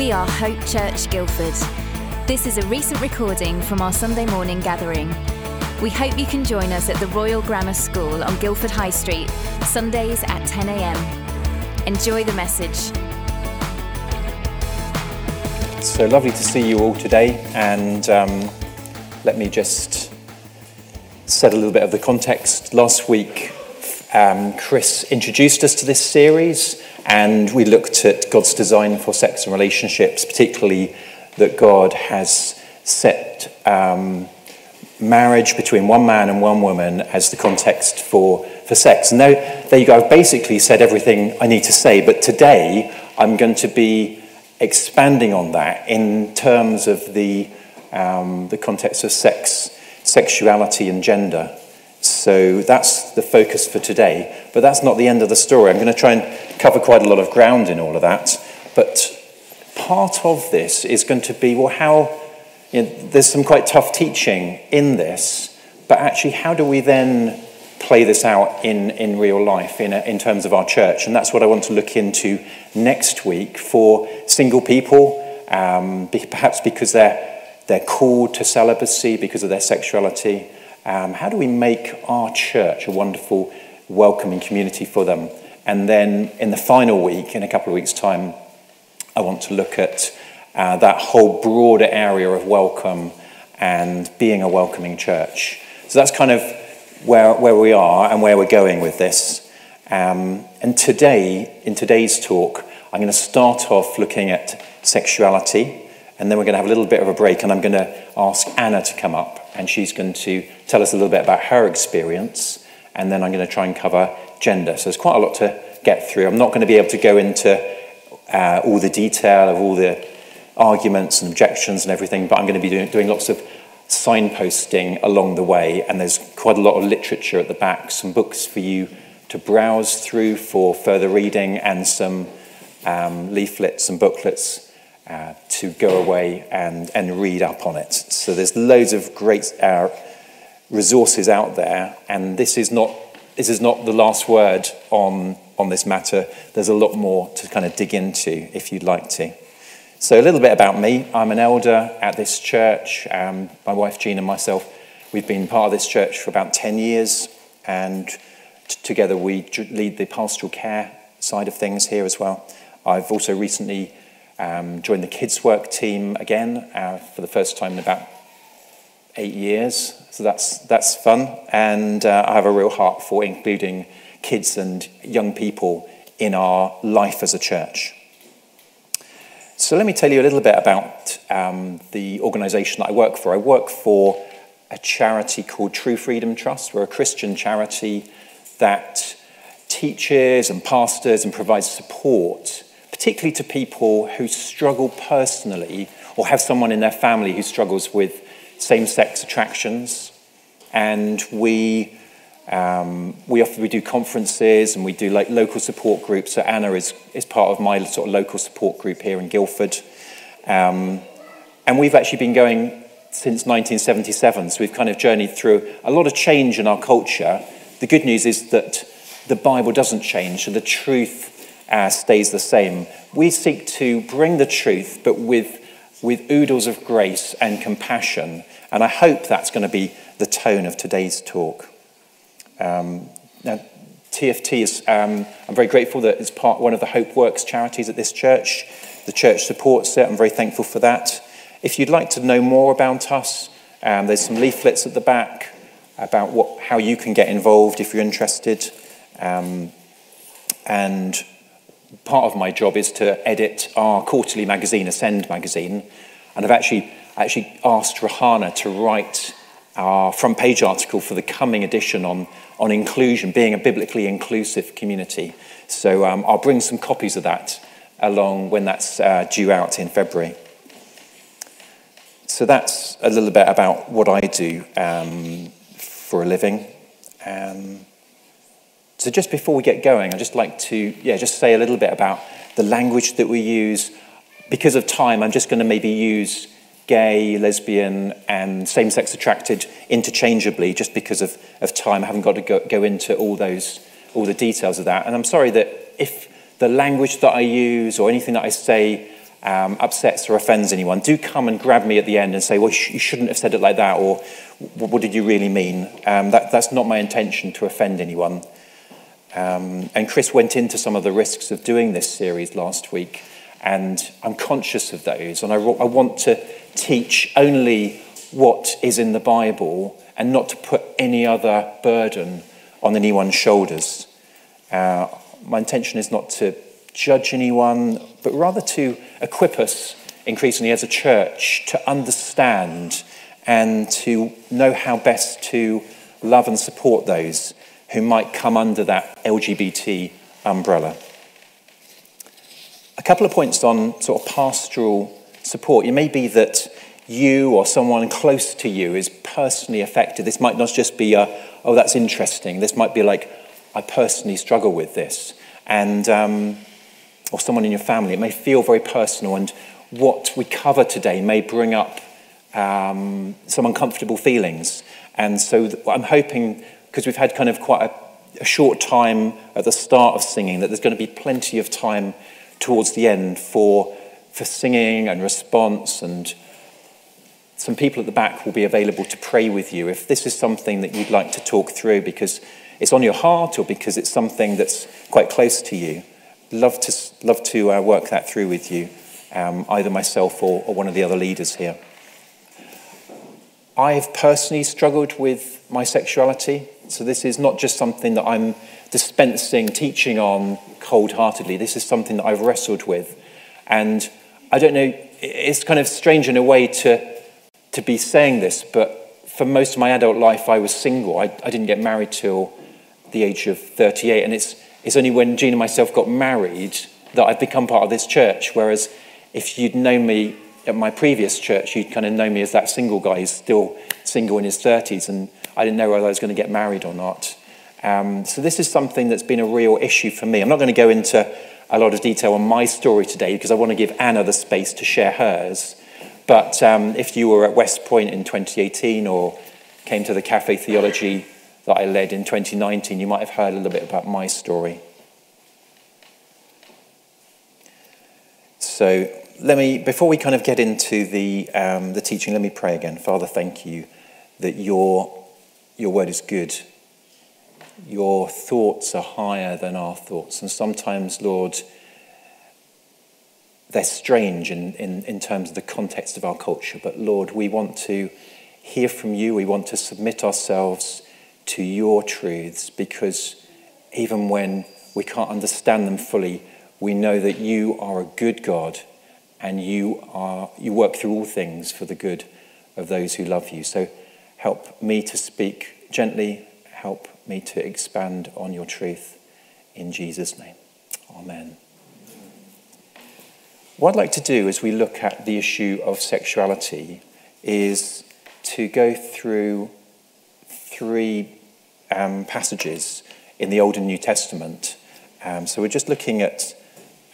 We are Hope Church Guildford. This is a recent recording from our Sunday morning gathering. We hope you can join us at the Royal Grammar School on Guildford High Street, Sundays at 10am. Enjoy the message. So lovely to see you all today, and um, let me just set a little bit of the context. Last week, um, Chris introduced us to this series, and we looked at God's design for sex and relationships, particularly that God has set um, marriage between one man and one woman as the context for, for sex. And there, there you go. I've basically said everything I need to say, but today I'm going to be expanding on that in terms of the, um, the context of sex, sexuality, and gender. So that's the focus for today. But that's not the end of the story. I'm going to try and cover quite a lot of ground in all of that. But part of this is going to be well, how you know, there's some quite tough teaching in this, but actually, how do we then play this out in, in real life in, a, in terms of our church? And that's what I want to look into next week for single people, um, perhaps because they're, they're called to celibacy because of their sexuality. Um, how do we make our church a wonderful, welcoming community for them? And then in the final week, in a couple of weeks' time, I want to look at uh, that whole broader area of welcome and being a welcoming church. So that's kind of where, where we are and where we're going with this. Um, and today, in today's talk, I'm going to start off looking at sexuality, and then we're going to have a little bit of a break, and I'm going to ask Anna to come up, and she's going to tell us a little bit about her experience, and then I'm going to try and cover gender. So there's quite a lot to get through. I'm not going to be able to go into uh, all the detail of all the arguments and objections and everything, but I'm going to be doing, doing lots of signposting along the way, and there's quite a lot of literature at the back, some books for you to browse through for further reading, and some um, leaflets and booklets uh, to go away and, and read up on it. So there's loads of great uh, resources out there, and this is not this is not the last word on on this matter. There's a lot more to kind of dig into if you'd like to. So, a little bit about me. I'm an elder at this church. Um, my wife Jean and myself, we've been part of this church for about 10 years, and t- together we lead the pastoral care side of things here as well. I've also recently um, joined the kids' work team again uh, for the first time in about eight years. So that's, that's fun. And uh, I have a real heart for including kids and young people in our life as a church. So let me tell you a little bit about um, the organisation that I work for. I work for a charity called True Freedom Trust. We're a Christian charity that teaches and pastors and provides support, particularly to people who struggle personally or have someone in their family who struggles with same sex attractions. And we um, we often we do conferences and we do like local support groups. So Anna is, is part of my sort of local support group here in Guildford. Um, and we've actually been going since 1977. So we've kind of journeyed through a lot of change in our culture. The good news is that the Bible doesn't change, so the truth uh, stays the same. We seek to bring the truth, but with, with oodles of grace and compassion. And I hope that's going to be the tone of today's talk. Um, now, TFT is, um, I'm very grateful that it's part one of the Hope Works charities at this church. The church supports it. I'm very thankful for that. If you'd like to know more about us, um, there's some leaflets at the back about what, how you can get involved if you're interested. Um, and part of my job is to edit our quarterly magazine, Ascend magazine. And I've actually, actually asked Rahana to write our front page article for the coming edition on, on inclusion, being a biblically inclusive community. So um, I'll bring some copies of that along when that's uh, due out in February. So that's a little bit about what I do um, for a living. Um, so just before we get going, I'd just like to yeah, just say a little bit about the language that we use. Because of time, I'm just going to maybe use gay, lesbian, and same sex attracted interchangeably just because of, of time. I haven't got to go, go into all those, all the details of that. And I'm sorry that if the language that I use or anything that I say um, upsets or offends anyone, do come and grab me at the end and say, well, you shouldn't have said it like that, or what did you really mean? Um, that, that's not my intention to offend anyone. Um, and Chris went into some of the risks of doing this series last week, and I'm conscious of those. And I, I want to teach only what is in the Bible and not to put any other burden on anyone's shoulders. Uh, my intention is not to judge anyone, but rather to equip us increasingly as a church to understand and to know how best to love and support those who might come under that LGBT umbrella. A couple of points on sort of pastoral support. It may be that you or someone close to you is personally affected. This might not just be a, oh, that's interesting. This might be like, I personally struggle with this. And um, or someone in your family. It may feel very personal, and what we cover today may bring up um, some uncomfortable feelings. And so I'm hoping, because we've had kind of quite a, a short time at the start of singing, that there's going to be plenty of time towards the end for, for singing and response and some people at the back will be available to pray with you if this is something that you'd like to talk through because it's on your heart or because it's something that's quite close to you love to, love to uh, work that through with you, um, either myself or, or one of the other leaders here. I've personally struggled with my sexuality, so this is not just something that I'm dispensing teaching on cold heartedly. This is something that I've wrestled with. And I don't know, it's kind of strange in a way to, to be saying this, but for most of my adult life, I was single. I, I didn't get married till the age of 38, and it's it's only when Jean and myself got married that I've become part of this church. Whereas if you'd known me at my previous church, you'd kind of know me as that single guy who's still single in his 30s, and I didn't know whether I was going to get married or not. Um, so this is something that's been a real issue for me. I'm not going to go into a lot of detail on my story today because I want to give Anna the space to share hers. But um, if you were at West Point in 2018 or came to the Cafe Theology that I led in 2019, you might have heard a little bit about my story. So let me, before we kind of get into the, um, the teaching, let me pray again. Father, thank you that your, your word is good. Your thoughts are higher than our thoughts. And sometimes, Lord, they're strange in, in, in terms of the context of our culture. But Lord, we want to hear from you. We want to submit ourselves to your truths because even when we can't understand them fully, we know that you are a good God and you, are, you work through all things for the good of those who love you. So help me to speak gently, help me to expand on your truth in Jesus' name. Amen. What I'd like to do as we look at the issue of sexuality is to go through three um, passages in the Old and New Testament. Um, so we're just looking at,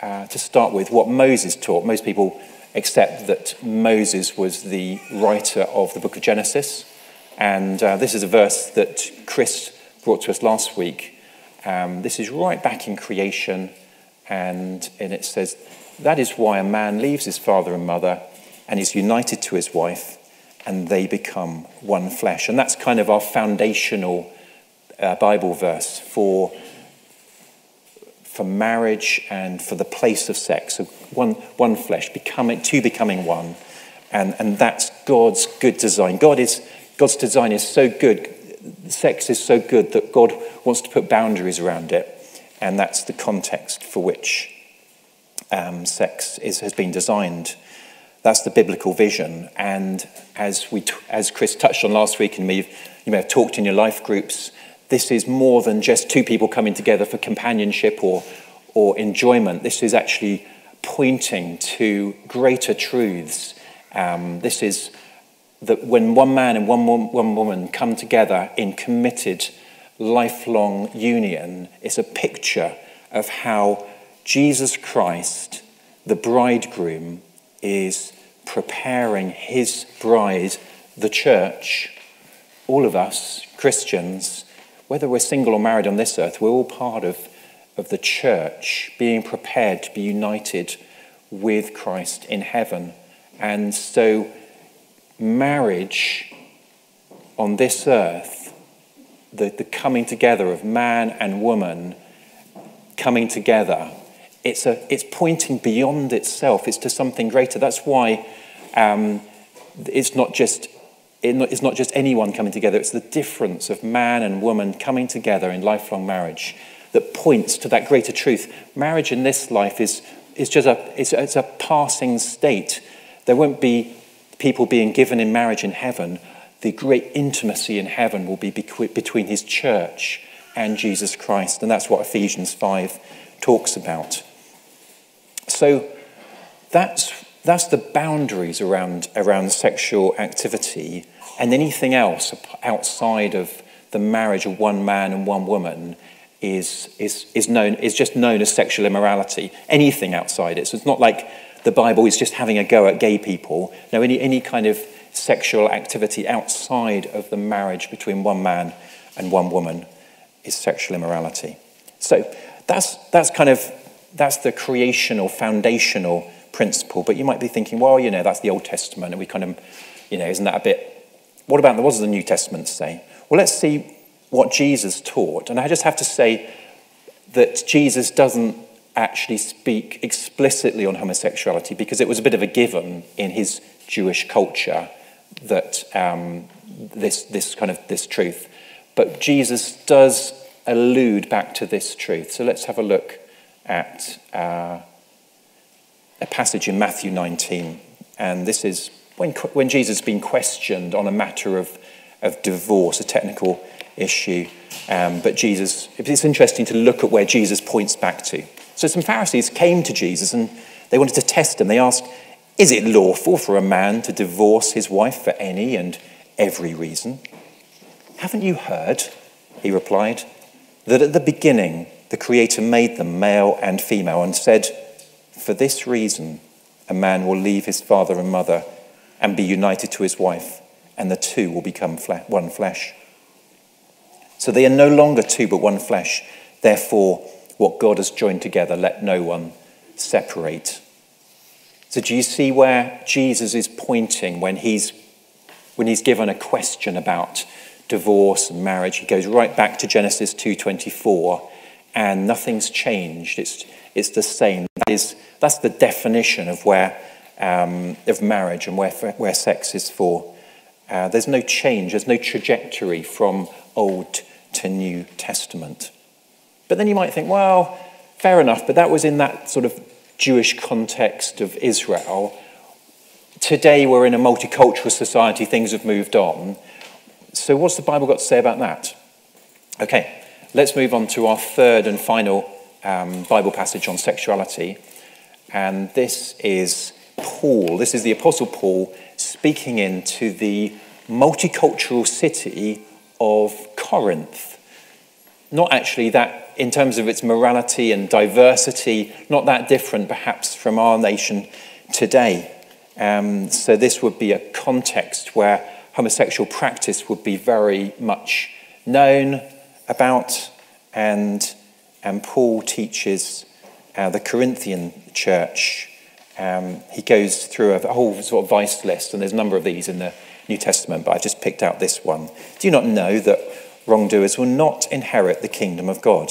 uh, to start with, what Moses taught. Most people accept that Moses was the writer of the book of Genesis. And uh, this is a verse that Chris brought to us last week. Um, this is right back in creation, and, and it says, That is why a man leaves his father and mother and is united to his wife, and they become one flesh. And that's kind of our foundational uh, Bible verse for, for marriage and for the place of sex. So one, one flesh, becoming, two becoming one. And, and that's God's good design. God is, God's design is so good, sex is so good that God wants to put boundaries around it. And that's the context for which um, sex is, has been designed. That's the biblical vision. And as, we, as Chris touched on last week, and you may have talked in your life groups, this is more than just two people coming together for companionship or, or enjoyment. This is actually pointing to greater truths. Um, this is that when one man and one, one woman come together in committed, lifelong union, it's a picture of how Jesus Christ, the bridegroom, is preparing his bride, the church, all of us, Christians, whether we're single or married on this earth, we're all part of, of the church being prepared to be united with Christ in heaven. And so, marriage on this earth, the, the coming together of man and woman coming together, it's, a, it's pointing beyond itself. It's to something greater. That's why um, it's not just it's not just anyone coming together, it's the difference of man and woman coming together in lifelong marriage that points to that greater truth. Marriage in this life is, is just a, it's, it's a passing state. There won't be people being given in marriage in heaven. The great intimacy in heaven will be between his church and Jesus Christ. And that's what Ephesians 5 talks about. So that's, that's the boundaries around, around sexual activity. And anything else outside of the marriage of one man and one woman is, is, is, known, is just known as sexual immorality. Anything outside it. So it's not like the Bible is just having a go at gay people. No, any, any kind of sexual activity outside of the marriage between one man and one woman is sexual immorality. So that's, that's kind of that's the creational, foundational principle. But you might be thinking, well, you know, that's the Old Testament, and we kind of, you know, isn't that a bit? What about what does the New Testament say? Well, let's see what Jesus taught. And I just have to say that Jesus doesn't actually speak explicitly on homosexuality because it was a bit of a given in his Jewish culture that um, this, this kind of this truth. But Jesus does allude back to this truth. So let's have a look at uh, a passage in Matthew 19. And this is when, when Jesus has been questioned on a matter of, of divorce, a technical issue. Um, but Jesus, it's interesting to look at where Jesus points back to. So some Pharisees came to Jesus and they wanted to test him. They asked, Is it lawful for a man to divorce his wife for any and every reason? Haven't you heard, he replied, that at the beginning the Creator made them male and female and said, For this reason, a man will leave his father and mother and be united to his wife, and the two will become one flesh. So they are no longer two but one flesh. Therefore, what God has joined together, let no one separate. So do you see where Jesus is pointing when he's when he's given a question about divorce and marriage? He goes right back to Genesis 2:24 and nothing's changed. It's, it's the same. That is, that's the definition of where um, of marriage and where, where sex is for. Uh, there's no change, there's no trajectory from Old to New Testament. But then you might think, well, fair enough, but that was in that sort of Jewish context of Israel. Today we're in a multicultural society, things have moved on. So, what's the Bible got to say about that? Okay, Let's move on to our third and final um, Bible passage on sexuality. And this is Paul. This is the Apostle Paul speaking into the multicultural city of Corinth. Not actually that, in terms of its morality and diversity, not that different perhaps from our nation today. Um, so, this would be a context where homosexual practice would be very much known about, and, and Paul teaches uh, the Corinthian church. Um, he goes through a whole sort of vice list, and there's a number of these in the New Testament, but I've just picked out this one. Do you not know that wrongdoers will not inherit the kingdom of God?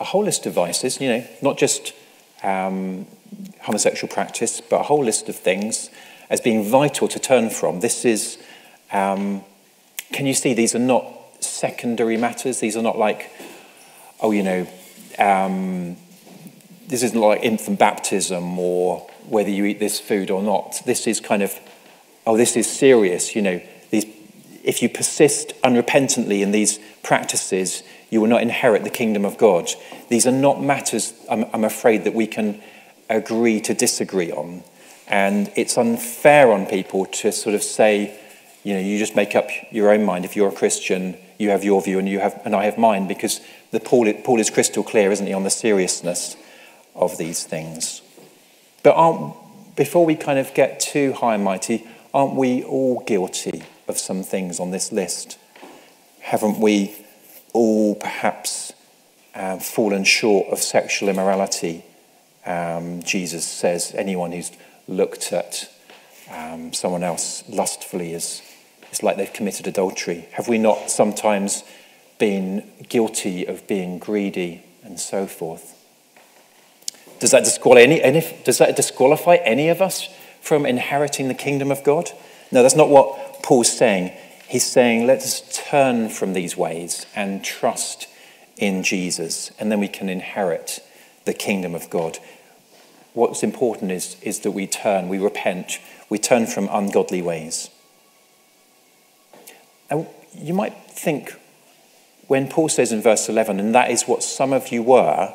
a whole list of vices, you know, not just um, homosexual practice, but a whole list of things as being vital to turn from. This is, um, can you see, these are not secondary matters. These are not like, oh, you know, um, this isn't like infant baptism or whether you eat this food or not. This is kind of, oh, this is serious. You know, these, if you persist unrepentantly in these practices, you will not inherit the kingdom of God. These are not matters, I'm, I'm afraid, that we can agree to disagree on. And it's unfair on people to sort of say, you know, you just make up your own mind. If you're a Christian, you have your view and, you have, and I have mine, because the Paul, Paul is crystal clear, isn't he, on the seriousness of these things. But aren't, before we kind of get too high and mighty, aren't we all guilty of some things on this list? Haven't we all perhaps um, fallen short of sexual immorality? Um, Jesus says anyone who's looked at um, someone else lustfully is, is like they've committed adultery. Have we not sometimes been guilty of being greedy and so forth? Does that any, any, does that disqualify any of us from inheriting the kingdom of God? No, that's not what Paul's saying. He's saying, let's turn from these ways and trust in Jesus, and then we can inherit the kingdom of God. What's important is, is that we turn, we repent, we turn from ungodly ways. And you might think, when Paul says in verse 11, and that is what some of you were,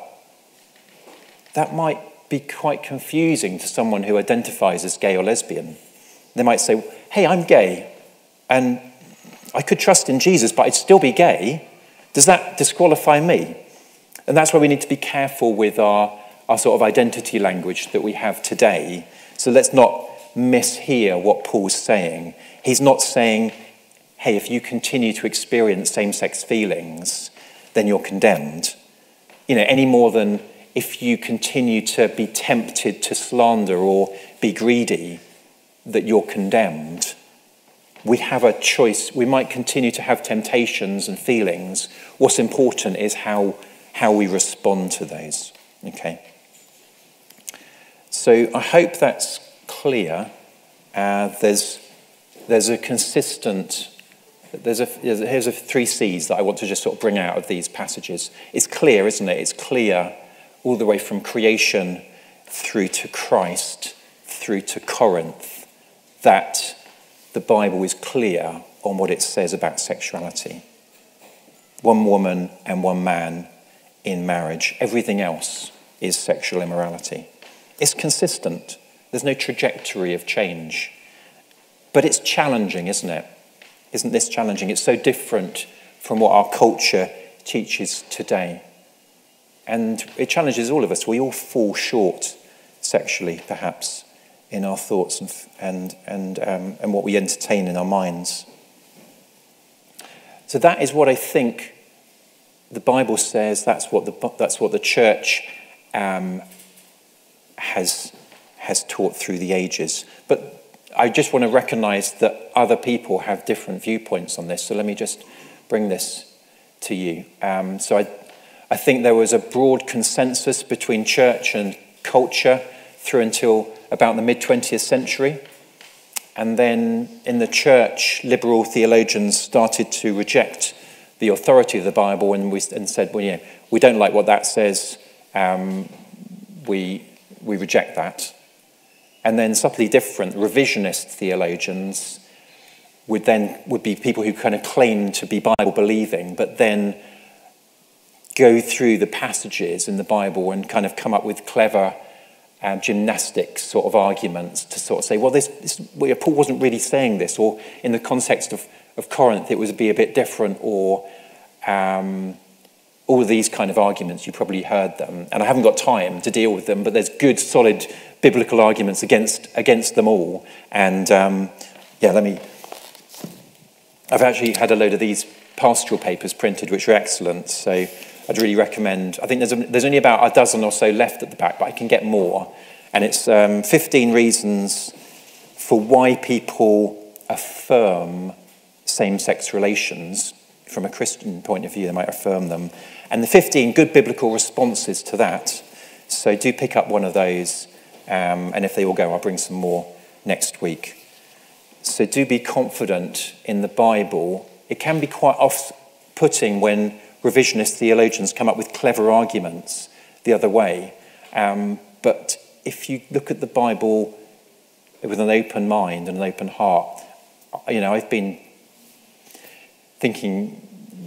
that might be quite confusing to someone who identifies as gay or lesbian. They might say, Hey, I'm gay, and I could trust in Jesus, but I'd still be gay. Does that disqualify me? And that's why we need to be careful with our, our sort of identity language that we have today. So let's not mishear what Paul's saying. He's not saying, hey, if you continue to experience same sex feelings, then you're condemned. You know, any more than if you continue to be tempted to slander or be greedy, that you're condemned. We have a choice. We might continue to have temptations and feelings. What's important is how, how we respond to those. Okay? So I hope that's clear. Uh, there's, there's a consistent there's a, here's a three C's that I want to just sort of bring out of these passages. It's clear, isn't it? It's clear all the way from creation through to Christ, through to Corinth, that the Bible is clear on what it says about sexuality. One woman and one man in marriage. Everything else is sexual immorality. It's consistent. There's no trajectory of change. But it's challenging, isn't it? Isn't this challenging? It's so different from what our culture teaches today. And it challenges all of us. We all fall short sexually, perhaps, in our thoughts and, and, and, um, and what we entertain in our minds. So that is what I think the Bible says. That's what the, that's what the church um, has, has taught through the ages. But I just want to recognize that other people have different viewpoints on this. So let me just bring this to you. Um, so I, I think there was a broad consensus between church and culture through until about the mid 20th century. And then in the church, liberal theologians started to reject the authority of the Bible and, we, and said, well, yeah, we don't like what that says. Um, we, we reject that. And then subtly different revisionist theologians would then would be people who kind of claim to be Bible believing, but then go through the passages in the Bible and kind of come up with clever um, gymnastics sort of arguments to sort of say, well, this, this, Paul wasn't really saying this, or in the context of, of Corinth, it would be a bit different, or um, all of these kind of arguments. You probably heard them, and I haven't got time to deal with them, but there's good, solid biblical arguments against, against them all. And um, yeah, let me. I've actually had a load of these pastoral papers printed, which are excellent. So I'd really recommend. I think there's, a, there's only about a dozen or so left at the back, but I can get more. And it's um, 15 reasons for why people affirm same sex relations. From a Christian point of view, they might affirm them. And the 15 good biblical responses to that. So do pick up one of those um, and if they all go, I'll bring some more next week. So do be confident in the Bible. It can be quite off putting when revisionist theologians come up with clever arguments the other way. Um, but if you look at the Bible with an open mind and an open heart, you know, I've been thinking,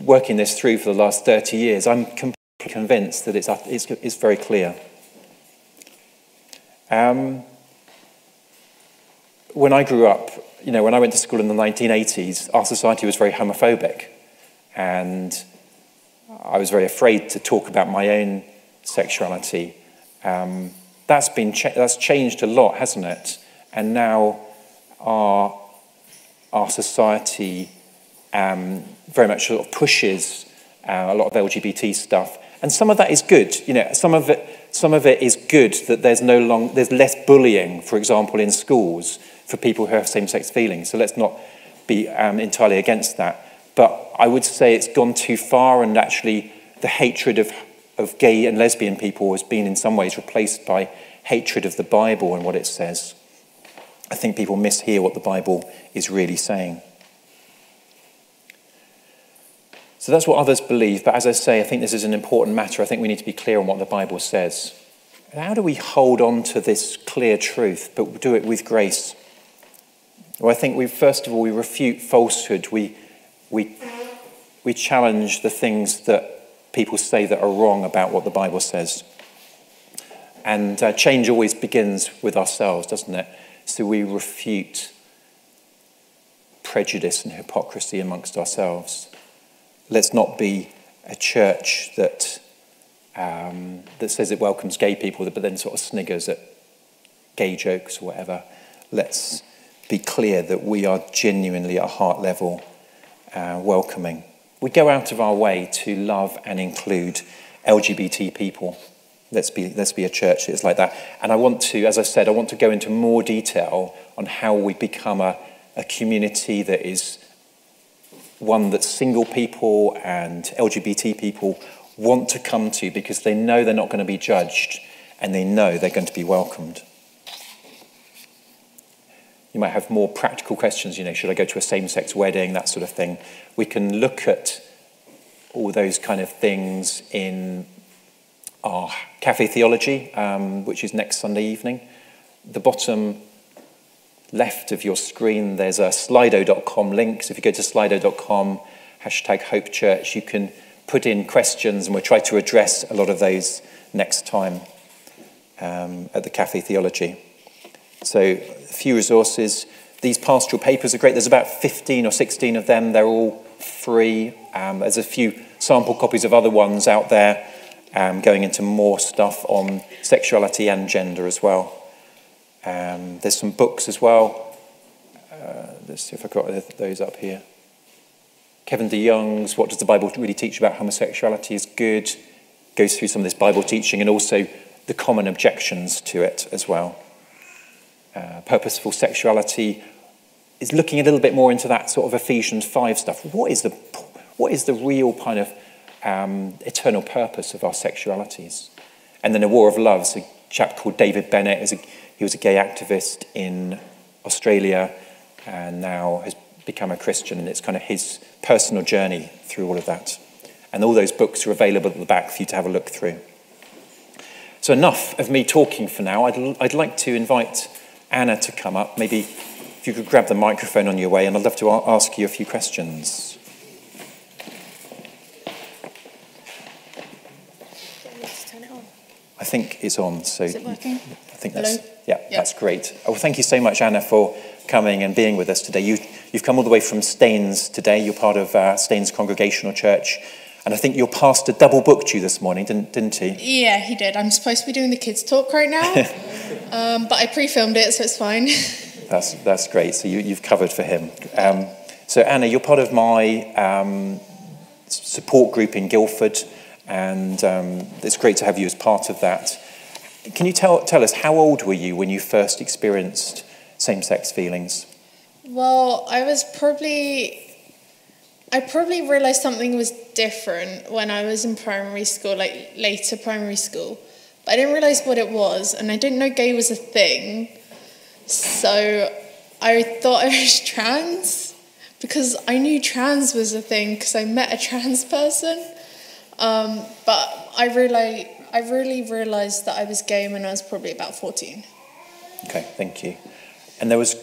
working this through for the last 30 years, I'm completely convinced that it's, it's, it's very clear. Um, when I grew up, you know, when I went to school in the 1980s, our society was very homophobic. And I was very afraid to talk about my own sexuality. Um, that's, been cha- that's changed a lot, hasn't it? And now our, our society um, very much sort of pushes uh, a lot of LGBT stuff. And some of that is good. You know, some of it, some of it is good that there's no long, there's less bullying, for example, in schools for people who have same-sex feelings. So let's not be um, entirely against that. But I would say it's gone too far, and actually, the hatred of, of gay and lesbian people has been in some ways replaced by hatred of the Bible and what it says. I think people mishear what the Bible is really saying. So that's what others believe. But as I say, I think this is an important matter. I think we need to be clear on what the Bible says. How do we hold on to this clear truth, but do it with grace? Well, I think we, first of all, we refute falsehood. We, we, we challenge the things that people say that are wrong about what the Bible says. And uh, change always begins with ourselves, doesn't it? So we refute prejudice and hypocrisy amongst ourselves. Let's not be a church that, um, that says it welcomes gay people, but then sort of sniggers at gay jokes or whatever. Let's be clear that we are genuinely at heart level uh, welcoming. We go out of our way to love and include LGBT people. Let's be, let's be a church that is like that. And I want to, as I said, I want to go into more detail on how we become a, a community that is one that single people and LGBT people want to come to because they know they're not going to be judged and they know they're going to be welcomed. You might have more practical questions, you know, should I go to a same sex wedding, that sort of thing. We can look at all those kind of things in our cafe theology, um, which is next Sunday evening. The bottom left of your screen, there's a slido.com link. So if you go to slido.com, hashtag Hope Church, you can put in questions and we'll try to address a lot of those next time um, at the Cafe Theology. So a few resources. These pastoral papers are great. There's about 15 or 16 of them. They're all free. Um, there's a few sample copies of other ones out there um, going into more stuff on sexuality and gender as well. Um, there's some books as well. Uh, let's see if I've got those up here. Kevin DeYoung's What Does the Bible Really Teach About Homosexuality is good. Goes through some of this Bible teaching and also the common objections to it as well. Uh, purposeful sexuality is looking a little bit more into that sort of Ephesians 5 stuff. What is the, what is the real kind of um, eternal purpose of our sexualities? And then A War of Love, a chap called David Bennett is a he was a gay activist in Australia and now has become a Christian, and it's kind of his personal journey through all of that. And all those books are available at the back for you to have a look through. So, enough of me talking for now. I'd, I'd like to invite Anna to come up. Maybe if you could grab the microphone on your way, and I'd love to ask you a few questions. I think it's on. So Is it working? I think that's yeah, yeah, that's great. Oh, thank you so much, Anna, for coming and being with us today. You, have come all the way from Staines today. You're part of uh, Staines Congregational Church. And I think your pastor double booked you this morning, didn't, didn't he? Yeah, he did. I'm supposed to be doing the kids' talk right now, um, but I pre filmed it, so it's fine. that's, that's great. So you, you've covered for him. Um, so, Anna, you're part of my um, support group in Guildford and um, it's great to have you as part of that. Can you tell, tell us, how old were you when you first experienced same sex feelings? Well, I was probably. I probably realised something was different when I was in primary school, like later primary school. But I didn't realise what it was, and I didn't know gay was a thing. So I thought I was trans because I knew trans was a thing because I met a trans person. Um, but I really, I really realised that I was gay when I was probably about 14. Okay, thank you. And there was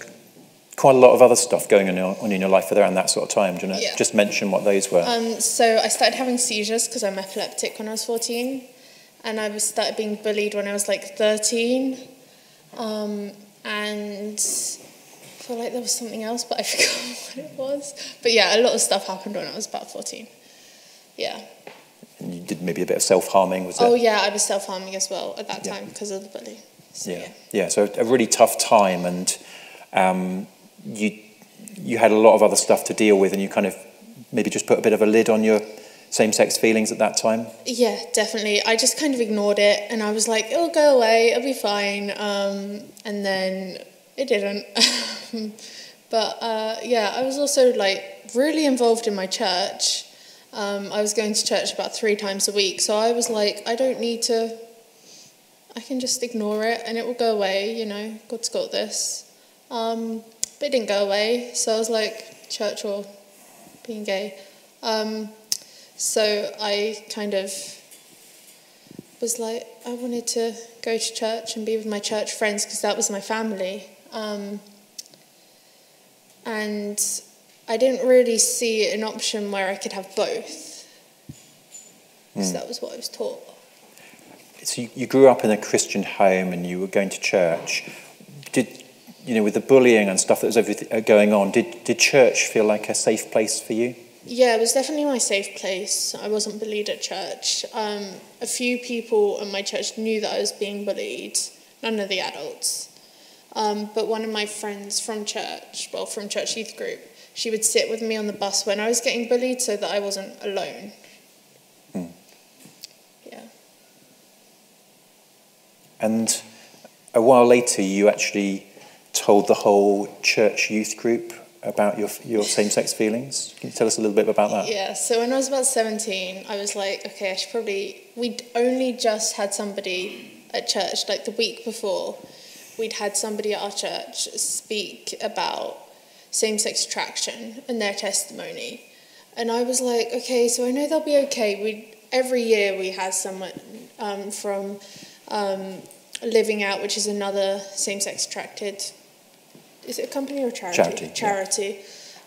quite a lot of other stuff going on in your life around that sort of time. Do you know? Yeah. Just mention what those were. Um, so I started having seizures because I'm epileptic when I was 14, and I was started being bullied when I was like 13. Um, and I feel like there was something else, but I forgot what it was. But yeah, a lot of stuff happened when I was about 14. Yeah. And you did maybe a bit of self harming, was it? Oh, yeah, I was self harming as well at that Yeah. time because of the bully. So, yeah. yeah, So a really tough time, and um, you you had a lot of other stuff to deal with, and you kind of maybe just put a bit of a lid on your same-sex feelings at that time. Yeah, definitely. I just kind of ignored it and I was like, it'll go away, it'll be fine. Um, and then it didn't. but uh, yeah, I was also like really involved in my church. Um, I was going to church about three times a week. So I was like, I don't need to, I can just ignore it and it will go away, you know, God's got this. Um, but it didn't go away. So I was like, church or being gay. Um, so I kind of was like, I wanted to go to church and be with my church friends because that was my family. Um, and I didn't really see an option where I could have both. Because that was what I was taught. So you, you grew up in a Christian home, and you were going to church. Did you know with the bullying and stuff that was uh, going on? Did did church feel like a safe place for you? Yeah, it was definitely my safe place. I wasn't bullied at church. Um, a few people in my church knew that I was being bullied, none of the adults. Um, but one of my friends from church, well, from church youth group, she would sit with me on the bus when I was getting bullied so that I wasn't alone. Hmm. Yeah. And a while later, you actually told the whole church youth group about your your same-sex feelings. Can you tell us a little bit about that? Yeah, so when I was about 17, I was like, okay, I should probably. We'd only just had somebody at church, like the week before, we'd had somebody at our church speak about same sex attraction and their testimony. And I was like, okay, so I know they'll be okay. We Every year we had someone um, from um, Living Out, which is another same sex attracted. Is it a company or a charity? Charity, yeah. Charity.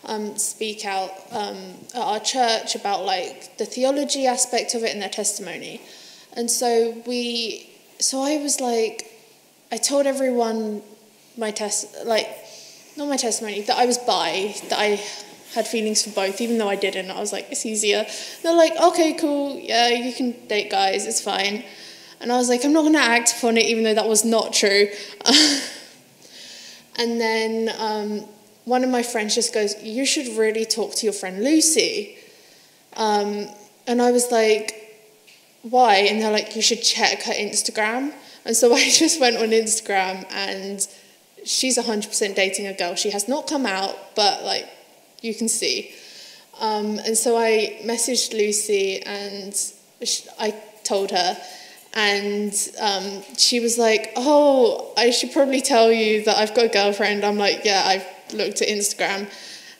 Um, speak out um, at our church about like the theology aspect of it and their testimony. And so we, so I was like, I told everyone my test, like, not my testimony, that I was bi, that I had feelings for both, even though I didn't. I was like, it's easier. They're like, okay, cool, yeah, you can date guys, it's fine. And I was like, I'm not going to act upon it, even though that was not true. and then um, one of my friends just goes, You should really talk to your friend Lucy. Um, and I was like, Why? And they're like, You should check her Instagram. And so I just went on Instagram and she's 100% dating a girl. She has not come out, but like you can see. Um, and so I messaged Lucy and I told her, and um, she was like, "Oh, I should probably tell you that I've got a girlfriend." I'm like, "Yeah, I've looked at Instagram,"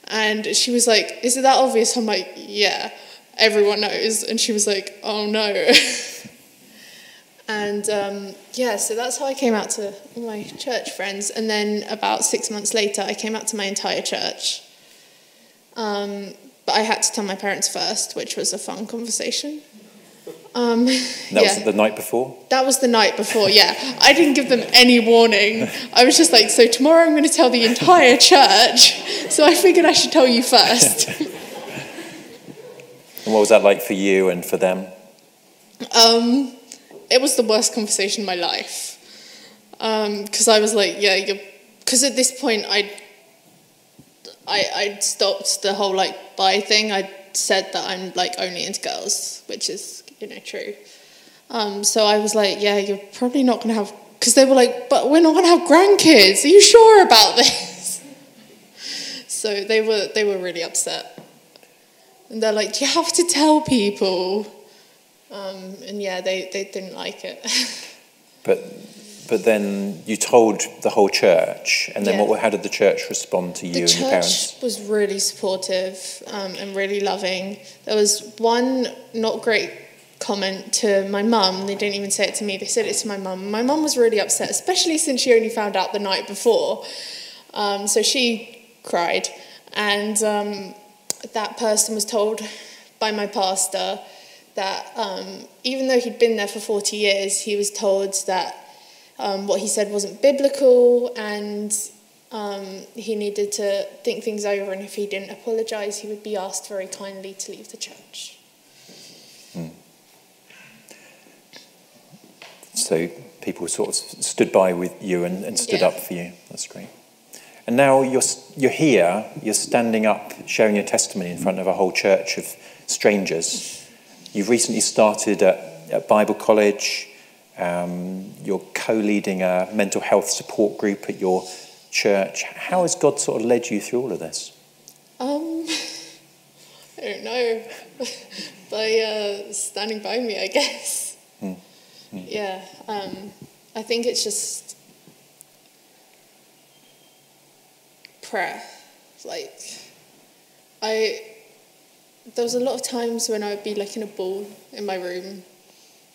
and she was like, "Is it that obvious?" I'm like, "Yeah, everyone knows." And she was like, "Oh no." And um, yeah, so that's how I came out to all my church friends. And then about six months later, I came out to my entire church. Um, but I had to tell my parents first, which was a fun conversation. Um, That yeah. was the night before. That was the night before, yeah. I didn't give them any warning. I was just like, so tomorrow I'm going to tell the entire church. So I figured I should tell you first. And what was that like for you and for them? Um, it was the worst conversation in my life. Because I was like, yeah, you're. Because at this point, I'd, I, I'd stopped the whole like bi thing. I'd said that I'm like only into girls, which is, you know, true. Um, so I was like, yeah, you're probably not going to have. Because they were like, but we're not going to have grandkids. Are you sure about this? so they were, they were really upset. And they're like, do you have to tell people? Um, and yeah, they, they didn't like it. But but then you told the whole church, and then Yeah. what? How did the church respond to you the and church your parents? was really supportive um, and really loving. There was one not great comment to my mum. They didn't even say it to me. They said it to my mum. My mum was really upset, especially since she only found out the night before. Um, so she cried, and um, that person was told by my pastor that um, even though he'd been there for 40 years, he was told that um, what he said wasn't biblical and um, he needed to think things over. And if he didn't apologise, he would be asked very kindly to leave the church. So people sort of stood by with you and, and stood yeah. up for you. That's great. And now you're, you're here, you're standing up, sharing your testimony in front of a whole church of strangers. You've recently started at, at Bible College. Um, you're co leading a mental health support group at your church. How has God sort of led you through all of this? Um, I don't know. by uh, standing by me, I guess. Yeah. Um, I think it's just prayer. Like, I, there was a lot of times when I would be like in a ball in my room,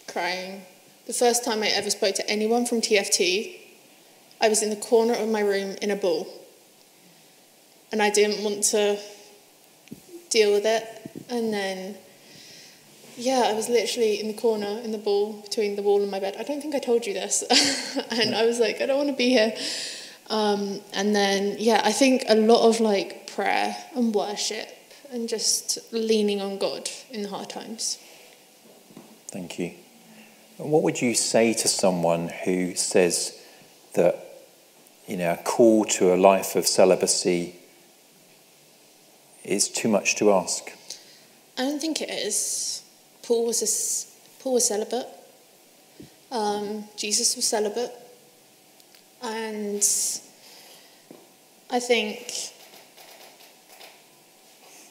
crying. The first time I ever spoke to anyone from TFT, I was in the corner of my room in a ball. And I didn't want to deal with it. And then, yeah, I was literally in the corner in the ball between the wall and my bed. I don't think I told you this. and I was like, I don't want to be here. Um, and then, yeah, I think a lot of like prayer and worship and just leaning on God in the hard times. Thank you. What would you say to someone who says that, you know, a call to a life of celibacy is too much to ask? I don't think it is. Paul was a, Paul was celibate. Um, Jesus was celibate. And I think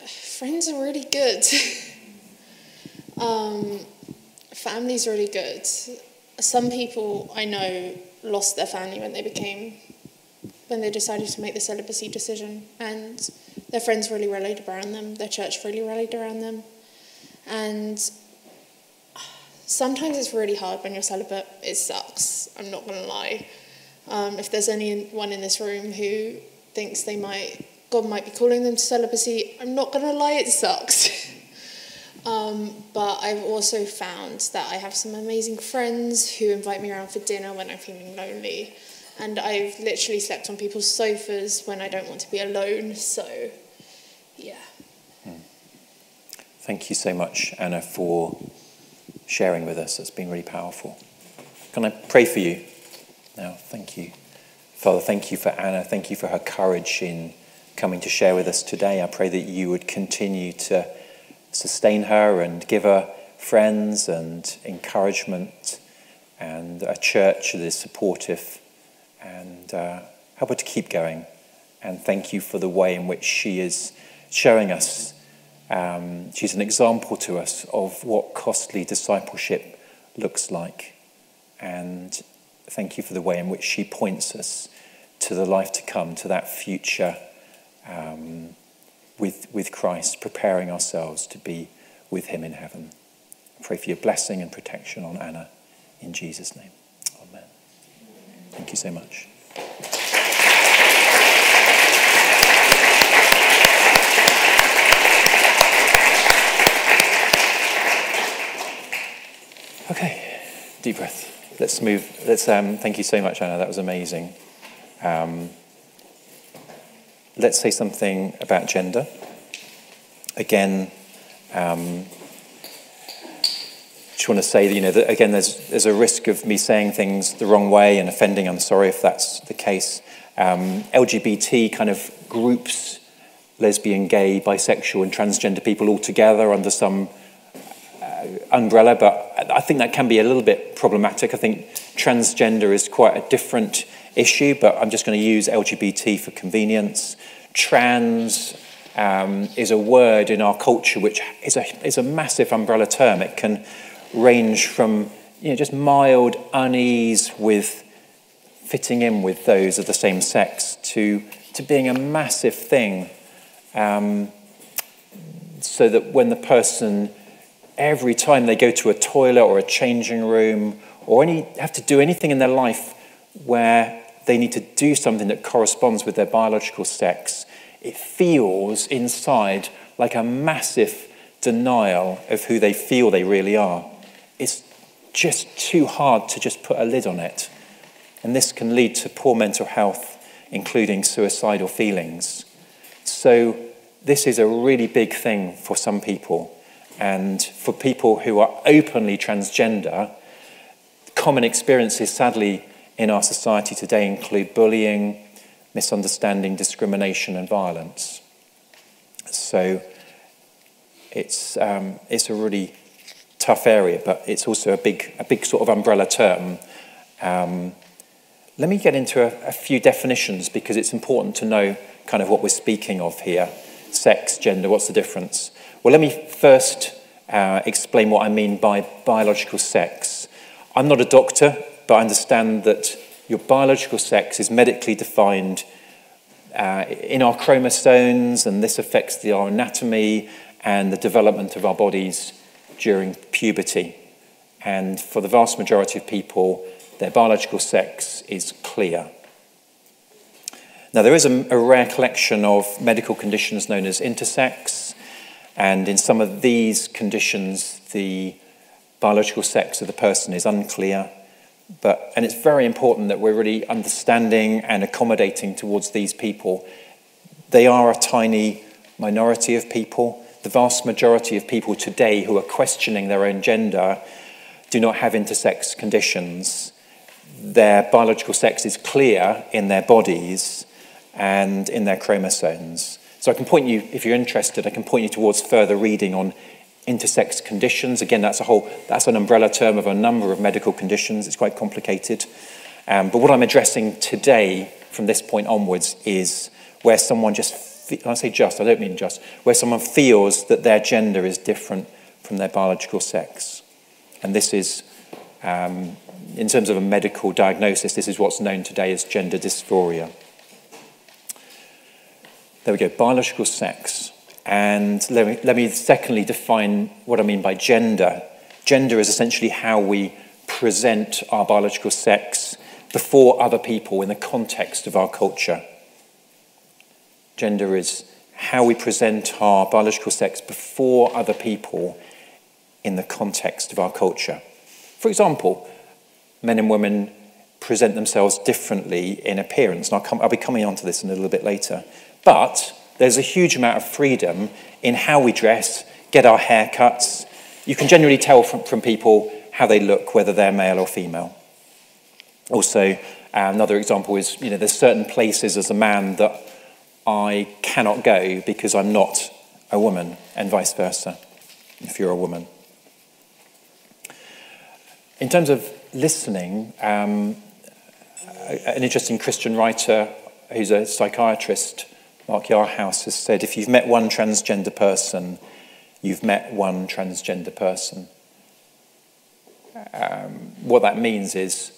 friends are really good. um, family's really good. Some people I know lost their family when they became, when they decided to make the celibacy decision, and their friends really rallied around them, their church really rallied around them. And sometimes it's really hard when you're celibate. It sucks, I'm not going to lie. Um, if there's anyone in this room who thinks they might, God might be calling them to celibacy, I'm not going to lie, it sucks. um, but I've also found that I have some amazing friends who invite me around for dinner when I'm feeling lonely. And I've literally slept on people's sofas when I don't want to be alone. So, yeah. Hmm. Thank you so much, Anna, for sharing with us. It's been really powerful. Can I pray for you? now. Thank you. Father, thank you for Anna. Thank you for her courage in coming to share with us today. I pray that you would continue to sustain her and give her friends and encouragement and a church that is supportive and uh, help her to keep going. And thank you for the way in which she is showing us. Um, she's an example to us of what costly discipleship looks like. And Thank you for the way in which she points us to the life to come, to that future um, with, with Christ, preparing ourselves to be with him in heaven. I pray for your blessing and protection on Anna in Jesus' name. Amen. Thank you so much. Okay, deep breath let's move. Let's um, thank you so much, Anna. That was amazing. Um, let's say something about gender. Again, um, just want to say that, you know, that again, there's, there's a risk of me saying things the wrong way and offending. I'm sorry if that's the case. Um, LGBT kind of groups lesbian, gay, bisexual, and transgender people all together under some umbrella, but I think that can be a little bit problematic. I think transgender is quite a different issue, but I'm just going to use LGBT for convenience. Trans um, is a word in our culture which is a, is a massive umbrella term. It can range from you know, just mild unease with fitting in with those of the same sex to, to being a massive thing. Um, so that when the person every time they go to a toilet or a changing room or any, have to do anything in their life where they need to do something that corresponds with their biological sex, it feels inside like a massive denial of who they feel they really are. It's just too hard to just put a lid on it. and this can lead to poor mental health, including suicidal feelings. So, this is a really big thing for some people. And for people who are openly transgender, common experiences, sadly, in our society today include bullying, misunderstanding, discrimination, and violence. So it's, um, it's a really tough area, but it's also a big, a big sort of umbrella term. Um, let me get into a, a few definitions because it's important to know kind of what we're speaking of here sex, gender, what's the difference? Well, let me first uh, explain what I mean by biological sex. I'm not a doctor, but I understand that your biological sex is medically defined uh, in our chromosomes, and this affects the, our anatomy and the development of our bodies during puberty. And for the vast majority of people, their biological sex is clear. Now, there is a, a rare collection of medical conditions known as intersex, and in some of these conditions, the biological sex of the person is unclear. But, and it's very important that we're really understanding and accommodating towards these people. They are a tiny minority of people. The vast majority of people today who are questioning their own gender do not have intersex conditions. Their biological sex is clear in their bodies and in their chromosomes. So I can point you, if you're interested, I can point you towards further reading on intersex conditions. Again, that's a whole, that's an umbrella term of a number of medical conditions. It's quite complicated. Um, but what I'm addressing today from this point onwards is where someone just, I say just, I don't mean just, where someone feels that their gender is different from their biological sex. And this is, um, in terms of a medical diagnosis, this is what's known today as gender dysphoria. There we go, biological sex. And let me, let me secondly define what I mean by gender. Gender is essentially how we present our biological sex before other people in the context of our culture. Gender is how we present our biological sex before other people in the context of our culture. For example, men and women present themselves differently in appearance, and I'll, come, I'll be coming on to this in a little bit later. But there's a huge amount of freedom in how we dress, get our hair cuts. You can generally tell from, from people how they look, whether they're male or female. Also, another example is, you know, there's certain places as a man that I cannot go because I'm not a woman, and vice versa, if you're a woman. In terms of listening, um, an interesting Christian writer who's a psychiatrist Mark Yarhouse has said if you've met one transgender person, you've met one transgender person. Um, what that means is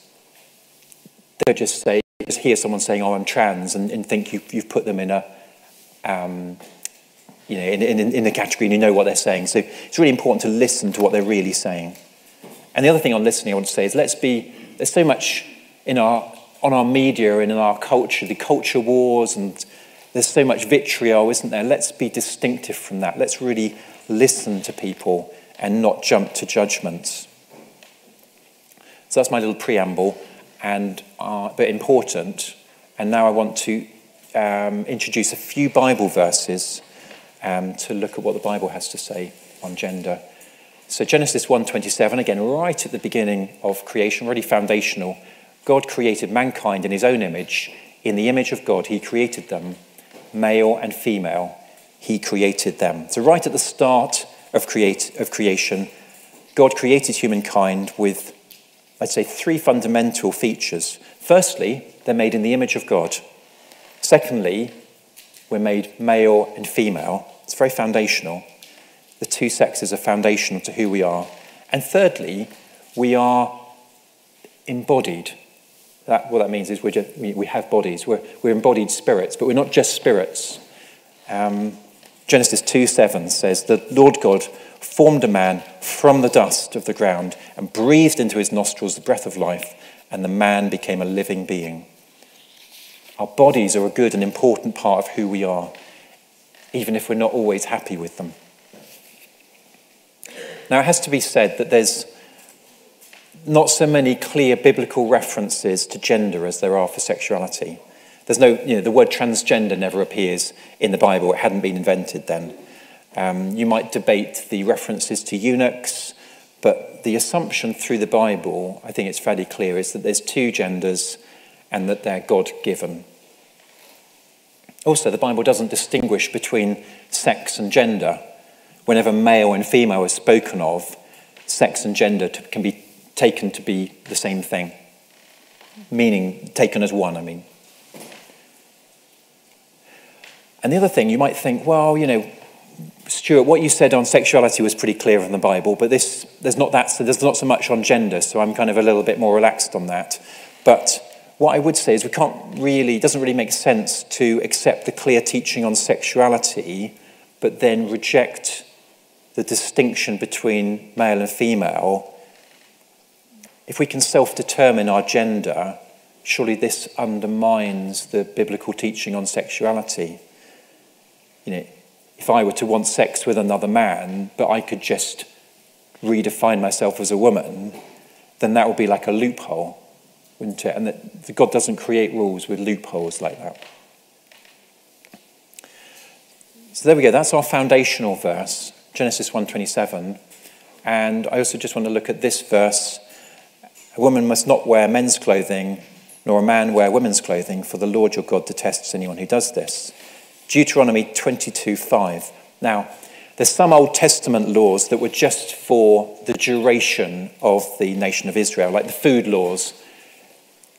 they'll just say, just hear someone saying, "Oh, I'm trans," and, and think you've, you've put them in a, um, you know, in, in, in a category, and you know what they're saying. So it's really important to listen to what they're really saying. And the other thing on listening, I want to say is, let's be. There's so much in our on our media and in our culture, the culture wars and there's so much vitriol, isn't there? Let's be distinctive from that. Let's really listen to people and not jump to judgments. So that's my little preamble, and uh, but important. And now I want to um, introduce a few Bible verses um, to look at what the Bible has to say on gender. So Genesis 1:27, again, right at the beginning of creation, really foundational. God created mankind in His own image. In the image of God, He created them male and female, he created them. So, right at the start of, create, of creation, God created humankind with, I'd say, three fundamental features. Firstly, they're made in the image of God. Secondly, we're made male and female. It's very foundational. The two sexes are foundational to who we are. And thirdly, we are embodied that, what that means is just, we, we, have bodies. We're, we're embodied spirits, but we're not just spirits. Um, Genesis 2 7 says, The Lord God formed a man from the dust of the ground and breathed into his nostrils the breath of life, and the man became a living being. Our bodies are a good and important part of who we are, even if we're not always happy with them. Now, it has to be said that there's not so many clear biblical references to gender as there are for sexuality. There's no, you know, the word transgender never appears in the Bible. It hadn't been invented then. Um, you might debate the references to eunuchs, but the assumption through the Bible, I think it's fairly clear, is that there's two genders and that they're God given. Also, the Bible doesn't distinguish between sex and gender. Whenever male and female is spoken of, sex and gender can be taken to be the same thing, meaning taken as one, I mean. And the other thing, you might think, well, you know, Stuart, what you said on sexuality was pretty clear from the Bible, but this, there's, not that, so there's not so much on gender, so I'm kind of a little bit more relaxed on that. But what I would say is we can't really, it doesn't really make sense to accept the clear teaching on sexuality, but then reject the distinction between male and female. If we can self determine our gender, surely this undermines the biblical teaching on sexuality. You know, if I were to want sex with another man, but I could just redefine myself as a woman, then that would be like a loophole, wouldn't it? And that God doesn't create rules with loopholes like that. So there we go. That's our foundational verse, Genesis 1:27. And I also just want to look at this verse. A woman must not wear men's clothing, nor a man wear women's clothing, for the Lord your God detests anyone who does this. Deuteronomy 22:5. Now, there's some Old Testament laws that were just for the duration of the nation of Israel, like the food laws.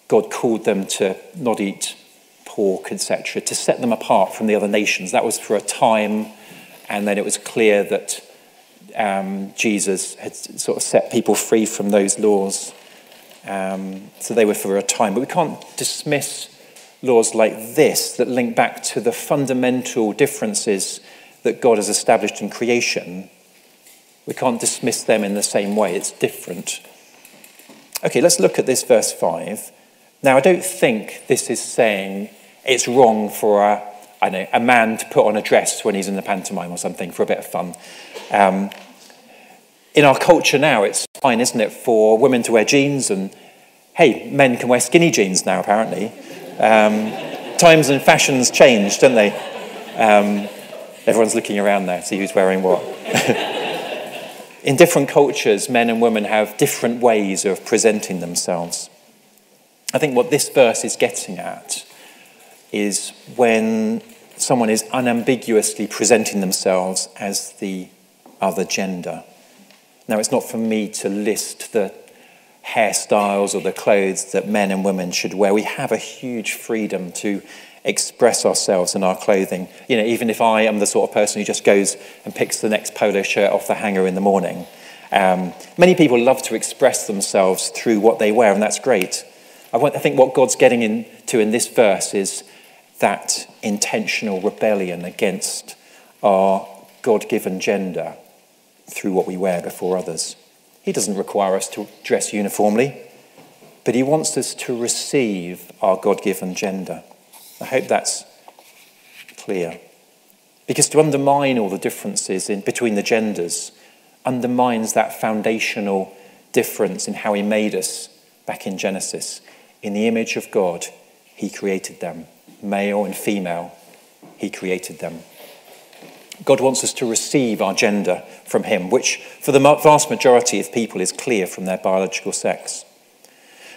God called them to not eat pork, etc., to set them apart from the other nations. That was for a time, and then it was clear that um, Jesus had sort of set people free from those laws. Um, so they were for a time. But we can't dismiss laws like this that link back to the fundamental differences that God has established in creation. We can't dismiss them in the same way, it's different. Okay, let's look at this verse 5. Now, I don't think this is saying it's wrong for a, I know, a man to put on a dress when he's in the pantomime or something for a bit of fun. Um, in our culture now, it's fine, isn't it, for women to wear jeans and, hey, men can wear skinny jeans now, apparently. Um, times and fashions change, don't they? Um, everyone's looking around there, to see who's wearing what. In different cultures, men and women have different ways of presenting themselves. I think what this verse is getting at is when someone is unambiguously presenting themselves as the other gender. Now, it's not for me to list the hairstyles or the clothes that men and women should wear. We have a huge freedom to express ourselves in our clothing. You know, even if I am the sort of person who just goes and picks the next polo shirt off the hanger in the morning. Um, many people love to express themselves through what they wear, and that's great. I, want, I think what God's getting into in this verse is that intentional rebellion against our God given gender through what we wear before others. He doesn't require us to dress uniformly, but He wants us to receive our God given gender. I hope that's clear. Because to undermine all the differences in, between the genders undermines that foundational difference in how He made us back in Genesis. In the image of God, He created them, male and female, He created them. God wants us to receive our gender from Him, which for the vast majority of people is clear from their biological sex.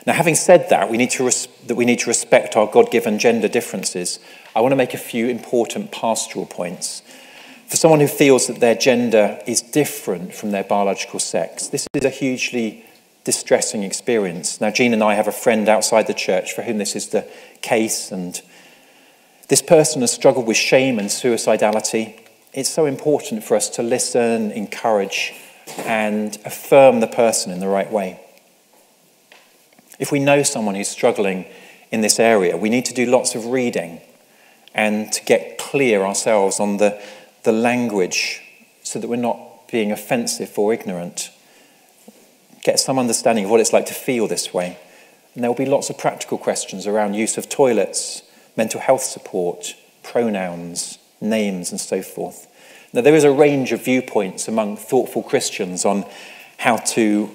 Now, having said that, we need to res- that we need to respect our God-given gender differences. I want to make a few important pastoral points. For someone who feels that their gender is different from their biological sex, this is a hugely distressing experience. Now, Jean and I have a friend outside the church for whom this is the case, and this person has struggled with shame and suicidality it's so important for us to listen, encourage, and affirm the person in the right way. If we know someone who's struggling in this area, we need to do lots of reading and to get clear ourselves on the, the language so that we're not being offensive or ignorant. Get some understanding of what it's like to feel this way. And there will be lots of practical questions around use of toilets, mental health support, pronouns, names, and so forth. Now, there is a range of viewpoints among thoughtful Christians on how to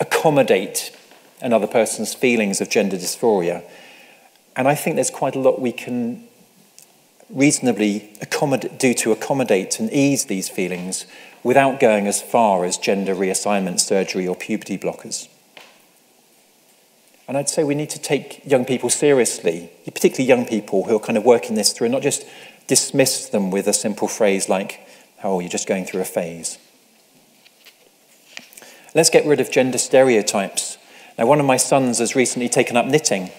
accommodate another person's feelings of gender dysphoria. And I think there's quite a lot we can reasonably do to accommodate and ease these feelings without going as far as gender reassignment surgery or puberty blockers. And I'd say we need to take young people seriously, particularly young people who are kind of working this through, not just dismiss them with a simple phrase like, oh, you're just going through a phase. Let's get rid of gender stereotypes. Now, one of my sons has recently taken up knitting,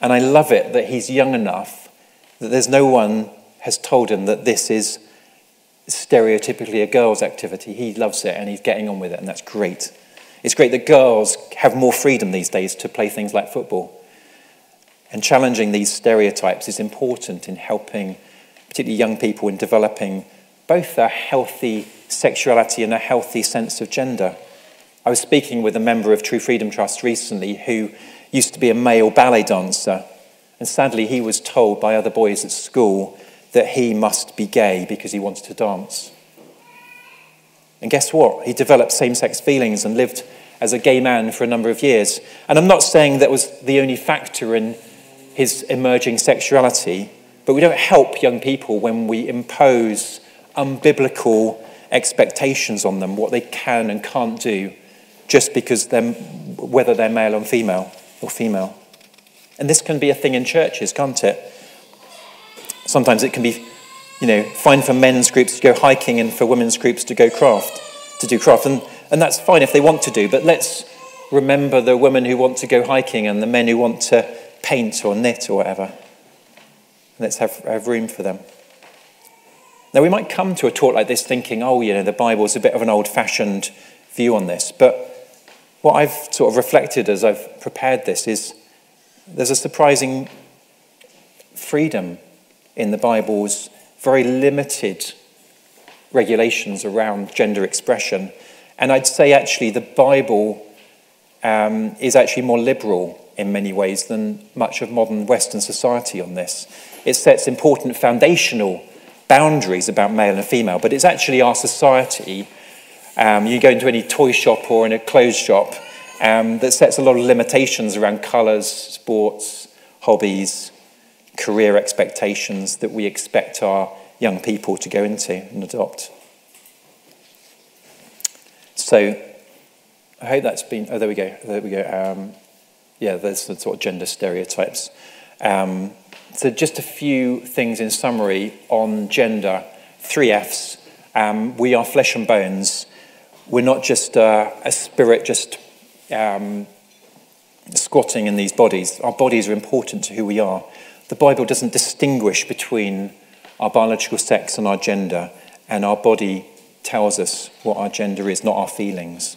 and I love it that he's young enough that there's no one has told him that this is stereotypically a girl's activity. He loves it and he's getting on with it, and that's great. It's great that girls have more freedom these days to play things like football. And challenging these stereotypes is important in helping, particularly young people, in developing both a healthy sexuality and a healthy sense of gender. I was speaking with a member of True Freedom Trust recently who used to be a male ballet dancer, and sadly, he was told by other boys at school that he must be gay because he wanted to dance. And guess what? He developed same sex feelings and lived as a gay man for a number of years. And I'm not saying that was the only factor in his emerging sexuality, but we don't help young people when we impose unbiblical expectations on them, what they can and can't do, just because they're, whether they're male or female or female. And this can be a thing in churches, can't it? Sometimes it can be, you know, fine for men's groups to go hiking and for women's groups to go craft, to do craft. And and that's fine if they want to do, but let's remember the women who want to go hiking and the men who want to paint or knit or whatever. Let's have, have room for them. Now, we might come to a talk like this thinking, oh, you know, the Bible's a bit of an old fashioned view on this. But what I've sort of reflected as I've prepared this is there's a surprising freedom in the Bible's very limited regulations around gender expression and I'd say actually the Bible um, is actually more liberal in many ways than much of modern Western society on this. It sets important foundational boundaries about male and female, but it's actually our society. Um, you go into any toy shop or in a clothes shop um, that sets a lot of limitations around colours, sports, hobbies, career expectations that we expect our young people to go into and adopt. So I hope that's been, oh, there we go, there we go. Um, yeah, there's the sort of gender stereotypes. Um, so just a few things in summary on gender. Three F's. Um, we are flesh and bones. We're not just uh, a spirit just um, squatting in these bodies. Our bodies are important to who we are. The Bible doesn't distinguish between our biological sex and our gender, and our body tells us what our gender is, not our feelings.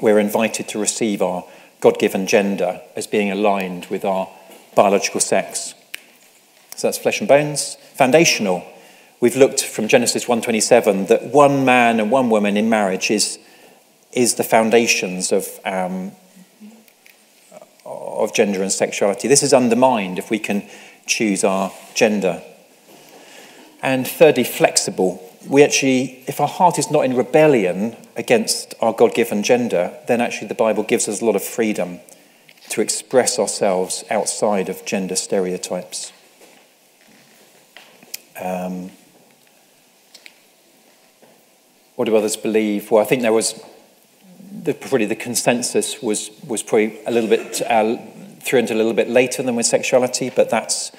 We're invited to receive our God given gender as being aligned with our biological sex. So that's flesh and bones. Foundational. We've looked from Genesis 1:27 that one man and one woman in marriage is, is the foundations of, um, of gender and sexuality. This is undermined if we can choose our gender. And thirdly, flexible we actually, if our heart is not in rebellion against our God given gender, then actually the Bible gives us a lot of freedom to express ourselves outside of gender stereotypes. Um, what do others believe? Well, I think there was the, probably the consensus was was probably a little bit uh, into a little bit later than with sexuality, but that's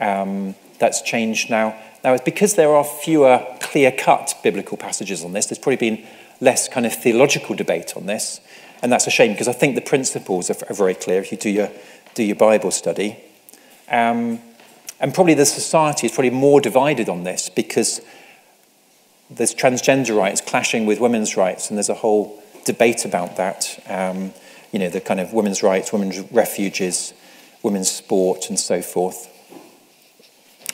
um, that's changed now. Now, it's because there are fewer clear cut biblical passages on this, there's probably been less kind of theological debate on this. And that's a shame because I think the principles are, are very clear if you do your, do your Bible study. Um, and probably the society is probably more divided on this because there's transgender rights clashing with women's rights, and there's a whole debate about that. Um, you know, the kind of women's rights, women's refuges, women's sport, and so forth.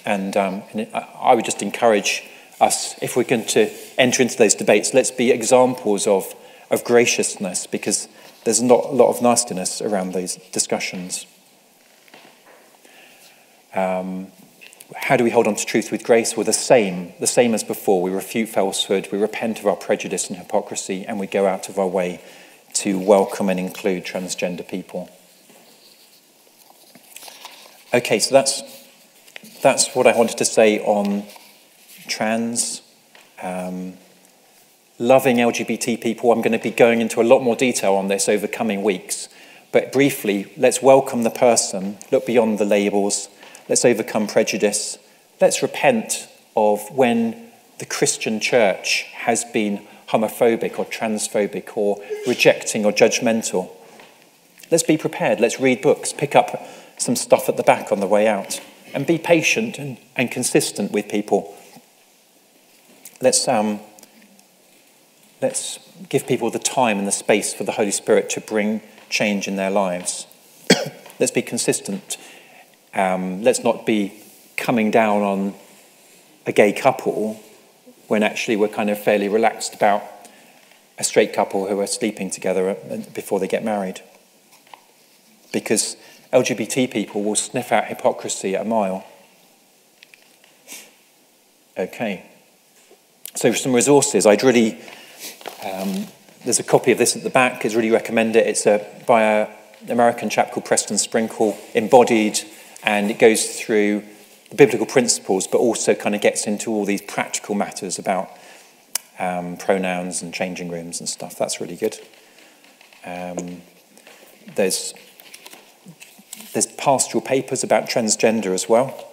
And, um, and I would just encourage us, if we're going to enter into those debates, let's be examples of, of graciousness because there's not a lot of nastiness around these discussions. Um, how do we hold on to truth with grace? We're the same, the same as before. We refute falsehood, we repent of our prejudice and hypocrisy, and we go out of our way to welcome and include transgender people. Okay, so that's, that's what I wanted to say on trans. Um, loving LGBT people. I'm going to be going into a lot more detail on this over coming weeks. But briefly, let's welcome the person, look beyond the labels, let's overcome prejudice, let's repent of when the Christian church has been homophobic or transphobic or rejecting or judgmental. Let's be prepared, let's read books, pick up some stuff at the back on the way out, and be patient and, and consistent with people. Let's um, let's give people the time and the space for the Holy Spirit to bring change in their lives. let's be consistent. Um, let's not be coming down on a gay couple when actually we're kind of fairly relaxed about a straight couple who are sleeping together before they get married. Because LGBT people will sniff out hypocrisy at a mile. Okay. So, some resources. I'd really um, there's a copy of this at the back. I'd really recommend it. It's a, by an American chap called Preston Sprinkle, embodied, and it goes through the biblical principles, but also kind of gets into all these practical matters about um, pronouns and changing rooms and stuff. That's really good. Um, there's there's pastoral papers about transgender as well.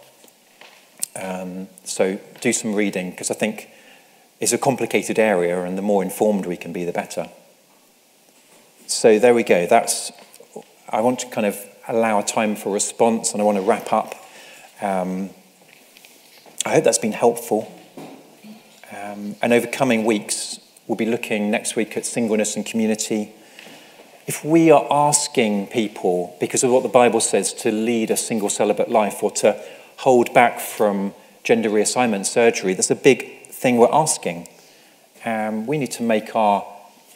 Um, so do some reading because I think is a complicated area, and the more informed we can be, the better. So there we go. That's I want to kind of allow a time for response, and I want to wrap up. Um, I hope that's been helpful. Um, and over coming weeks, we'll be looking next week at singleness and community. If we are asking people, because of what the Bible says, to lead a single celibate life or to hold back from gender reassignment surgery, that's a big thing we're asking. Um, we need to make our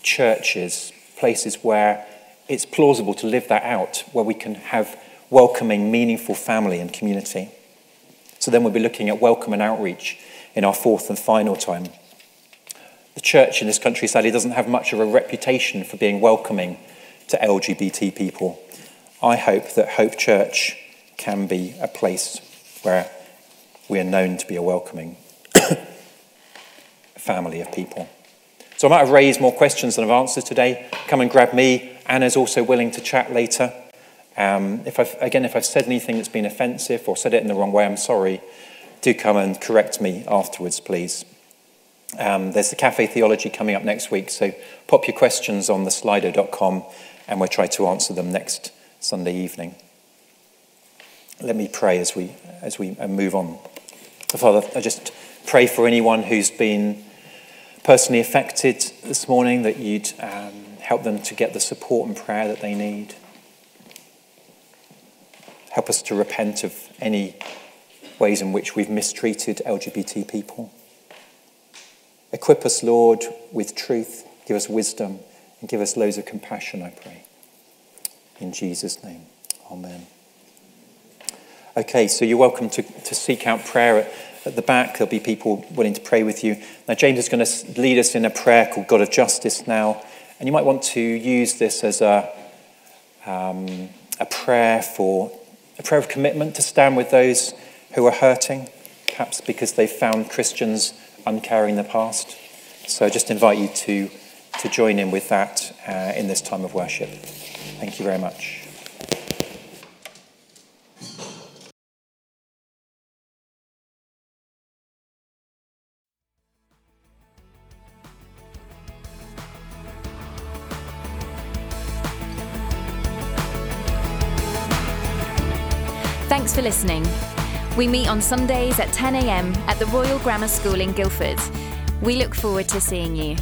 churches places where it's plausible to live that out, where we can have welcoming, meaningful family and community. So then we'll be looking at welcome and outreach in our fourth and final time. The church in this country sadly doesn't have much of a reputation for being welcoming to LGBT people. I hope that Hope Church can be a place where we are known to be a welcoming family of people. So I might have raised more questions than I've answered today. Come and grab me. Anna's also willing to chat later. Um, if I've, again, if I've said anything that's been offensive or said it in the wrong way, I'm sorry. Do come and correct me afterwards, please. Um, there's the Cafe Theology coming up next week, so pop your questions on the slido.com and we'll try to answer them next Sunday evening. Let me pray as we, as we move on. Father, I just pray for anyone who's been personally affected this morning, that you'd um, help them to get the support and prayer that they need. Help us to repent of any ways in which we've mistreated LGBT people. Equip us, Lord, with truth. Give us wisdom and give us loads of compassion, I pray. In Jesus' name, amen. Okay, so you're welcome to, to seek out prayer at at the back. There'll be people willing to pray with you. Now, James is going to lead us in a prayer called God of Justice now. And you might want to use this as a, um, a prayer for a prayer of commitment to stand with those who are hurting, perhaps because they've found Christians uncaring in the past. So I just invite you to, to join in with that uh, in this time of worship. Thank you very much. Thanks for listening. We meet on Sundays at 10am at the Royal Grammar School in Guildford. We look forward to seeing you.